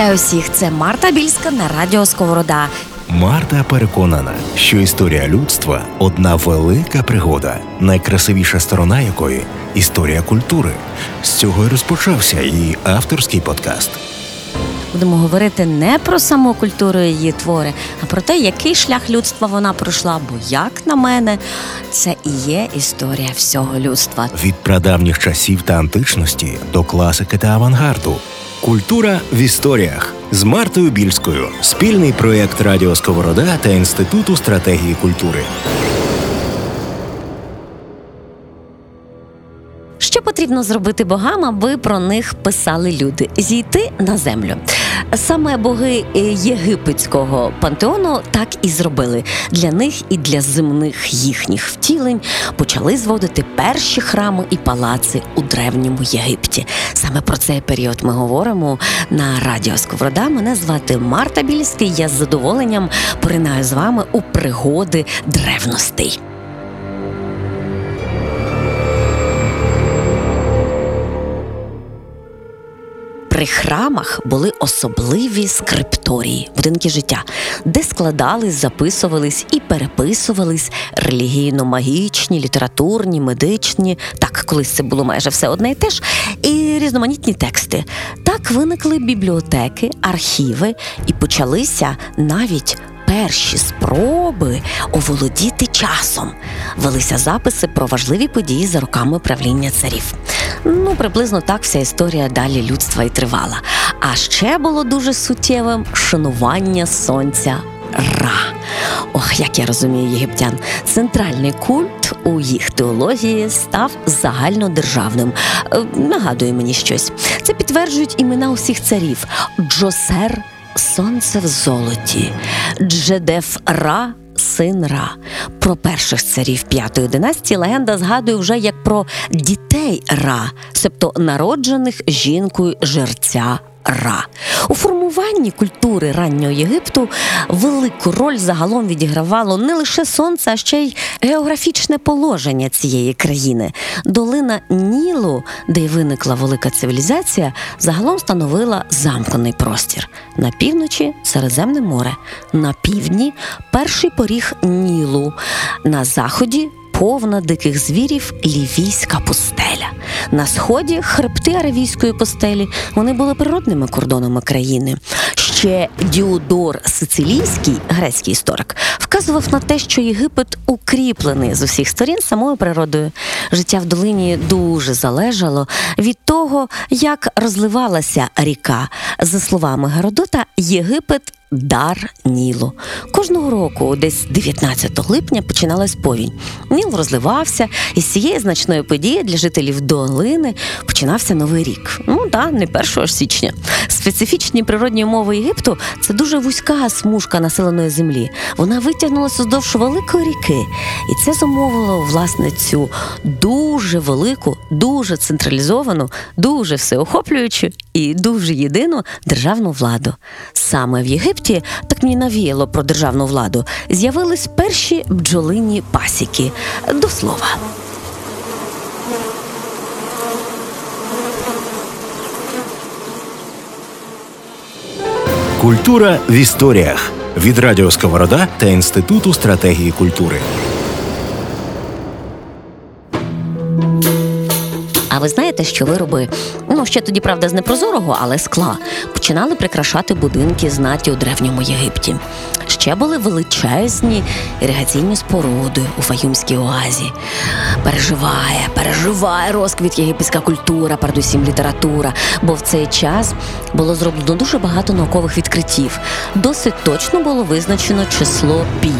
Вітаю всіх! Це Марта Більська на радіо Сковорода. Марта переконана, що історія людства одна велика пригода, найкрасивіша сторона якої історія культури. З цього й розпочався її авторський подкаст. Будемо говорити не про саму культуру її твори, а про те, який шлях людства вона пройшла. Бо, як на мене, це і є історія всього людства. Від прадавніх часів та античності до класики та авангарду. Культура в історіях з Мартою Більською. Спільний проєкт Радіо Сковорода та Інституту стратегії культури. Потрібно зробити богам, аби про них писали люди? Зійти на землю. Саме боги е, єгипетського пантеону так і зробили. Для них і для земних їхніх втілень почали зводити перші храми і палаци у древньому Єгипті. Саме про цей період ми говоримо на радіо Сковорода. Мене звати Марта Більський. Я з задоволенням поринаю з вами у пригоди древностей. При храмах були особливі скрипторії, будинки життя, де складались, записувались і переписувались релігійно-магічні, літературні, медичні, так колись це було майже все одне і те ж, і різноманітні тексти. Так виникли бібліотеки, архіви і почалися навіть перші спроби оволодіти часом. Велися записи про важливі події за роками правління царів. Ну, приблизно так вся історія далі людства і тривала. А ще було дуже суттєвим шанування сонця. Ра. Ох, як я розумію єгиптян, центральний культ у їх теології став загальнодержавним. Е, нагадує мені щось. Це підтверджують імена усіх царів: Джосер, сонце в золоті, Джедеф Ра. Син Ра. Про перших царів п'ятої династії легенда згадує вже як про дітей Ра, себто народжених жінкою жерця Ра. У формуванні культури раннього Єгипту велику роль загалом відігравало не лише сонце, а ще й географічне положення цієї країни. Долина Нілу, де й виникла велика цивілізація, загалом становила замкнений простір. На півночі Середземне море, на півдні перший поріг Нілу, на заході повна диких звірів лівійська пустеля. На сході хребти Аравійської пустелі вони були природними кордонами країни. Ще Діодор Сицилійський, грецький історик, вказував на те, що Єгипет укріплений з усіх сторін самою природою. Життя в долині дуже залежало від того, як розливалася ріка. За словами Геродота, Єгипет дар Нілу. Кожного року, десь 19 липня, починалась повінь. Ніл розливався, і з цієї значної події для жителів долини починався новий рік. Ну так, не 1 січня. Специфічні природні умови Єгипту це дуже вузька смужка населеної землі. Вона витягнулася вздовж великої ріки, і це зумовило власне цю дуже велику, дуже централізовану, дуже всеохоплюючу і дуже єдину державну владу. Саме в Єгипті так мені навіяло про державну владу. З'явились перші бджолині пасіки. До слова. Культура в історіях від Радіо Сковорода та Інституту стратегії культури. Ви знаєте, що вироби, ну ще тоді, правда, з непрозорого, але скла, починали прикрашати будинки знаті у древньому Єгипті. Ще були величезні іригаційні споруди у Фаюмській оазі. Переживає, переживає розквіт єгипетська культура, передусім література, бо в цей час було зроблено дуже багато наукових відкриттів. Досить точно було визначено число пі.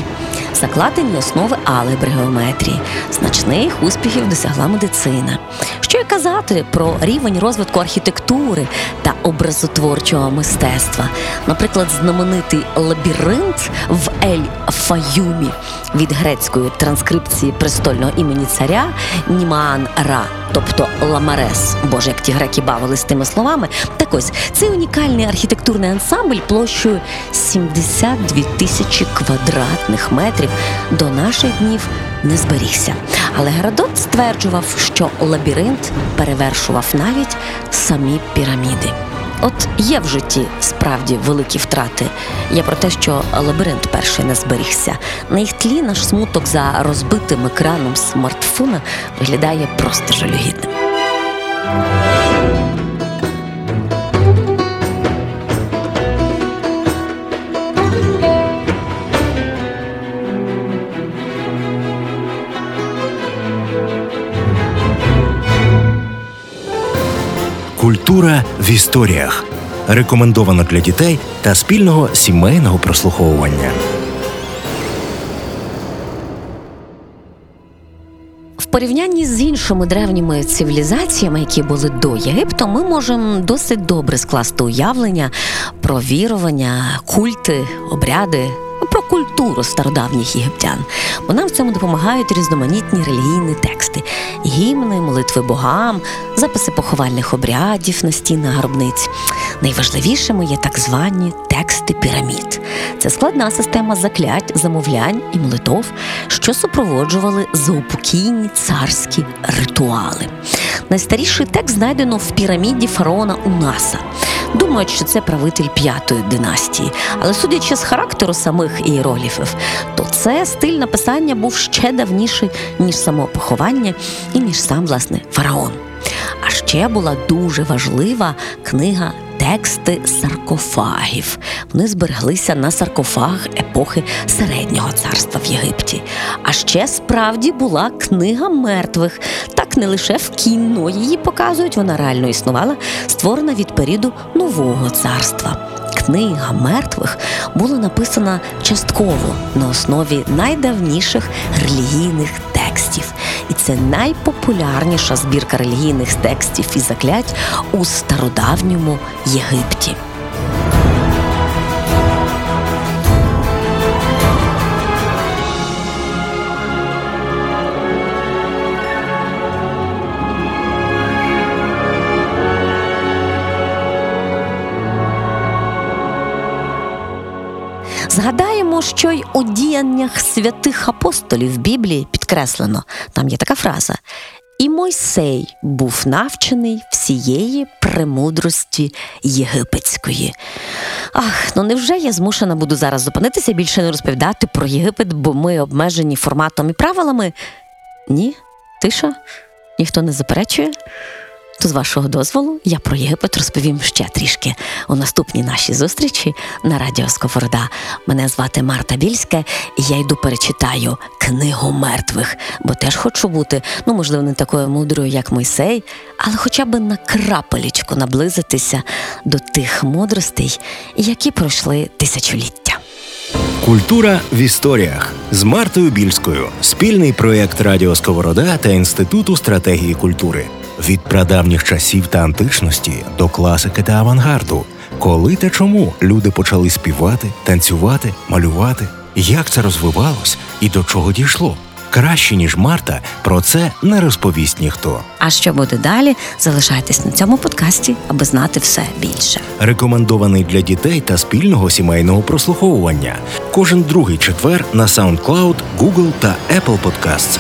Закладені основи алгебри геометрії, значних успіхів досягла медицина. Що й казати про рівень розвитку архітектури та образотворчого мистецтва. Наприклад, знаменитий лабіринт в Ель-Фаюмі від грецької транскрипції престольного імені царя Німаан Ра, тобто Ламарес. Боже, як ті греки бавились тими словами. Так ось цей унікальний архітектурний ансамбль площею 72 тисячі квадратних метрів до наших днів не зберігся. Але Геродот стверджував, що лабіринт перевершував навіть самі піраміди. От є в житті справді великі втрати. Я про те, що лабіринт перший не зберігся. На їх тлі наш смуток за розбитим екраном смартфона виглядає просто жалюгідним. В історіях рекомендовано для дітей та спільного сімейного прослуховування. В порівнянні з іншими древніми цивілізаціями, які були до Єгипту, ми можемо досить добре скласти уявлення про вірування, культи, обряди. Про культуру стародавніх єгиптян, бо нам в цьому допомагають різноманітні релігійні тексти, гімни, молитви богам, записи поховальних обрядів на стінах гробниць. Найважливішими є так звані тексти пірамід. Це складна система заклять, замовлянь і молитов, що супроводжували заупокійні царські ритуали. Найстаріший текст знайдено в піраміді фараона Унаса. Думають, що це правитель п'ятої династії, але судячи з характеру самих ієроліфів, то це стиль написання був ще давніший, ніж само поховання і ніж сам власне фараон. А ще була дуже важлива книга тексти саркофагів. Вони збереглися на саркофагах епохи середнього царства в Єгипті. А ще справді була книга мертвих. Так не лише в кіно її показують, вона реально існувала, створена від періоду нового царства. Книга мертвих була написана частково на основі найдавніших релігійних текстів, і це найпопулярніша збірка релігійних текстів і заклять у стародавньому Єгипті. Згадаємо, що й у діяннях святих апостолів в Біблії підкреслено. Там є така фраза. І Мойсей був навчений всієї премудрості єгипетської. Ах, ну невже я змушена буду зараз зупинитися і більше не розповідати про Єгипет, бо ми обмежені форматом і правилами? Ні? Тиша? Ніхто не заперечує? То з вашого дозволу я про Єгипет розповім ще трішки у наступній нашій зустрічі на Радіо Сковорода. Мене звати Марта Більська, і я йду перечитаю книгу мертвих, бо теж хочу бути, ну можливо, не такою мудрою, як Мойсей, але хоча б на крапелечку наблизитися до тих мудростей, які пройшли тисячоліття. Культура в історіях з Мартою Більською. Спільний проєкт Радіо Сковорода та Інституту стратегії культури. Від прадавніх часів та античності до класики та авангарду. Коли та чому люди почали співати, танцювати, малювати? Як це розвивалось і до чого дійшло? Краще ніж Марта про це не розповість ніхто. А що буде далі? Залишайтесь на цьому подкасті, аби знати все більше. Рекомендований для дітей та спільного сімейного прослуховування. Кожен другий четвер на SoundCloud, Google та Apple Podcasts.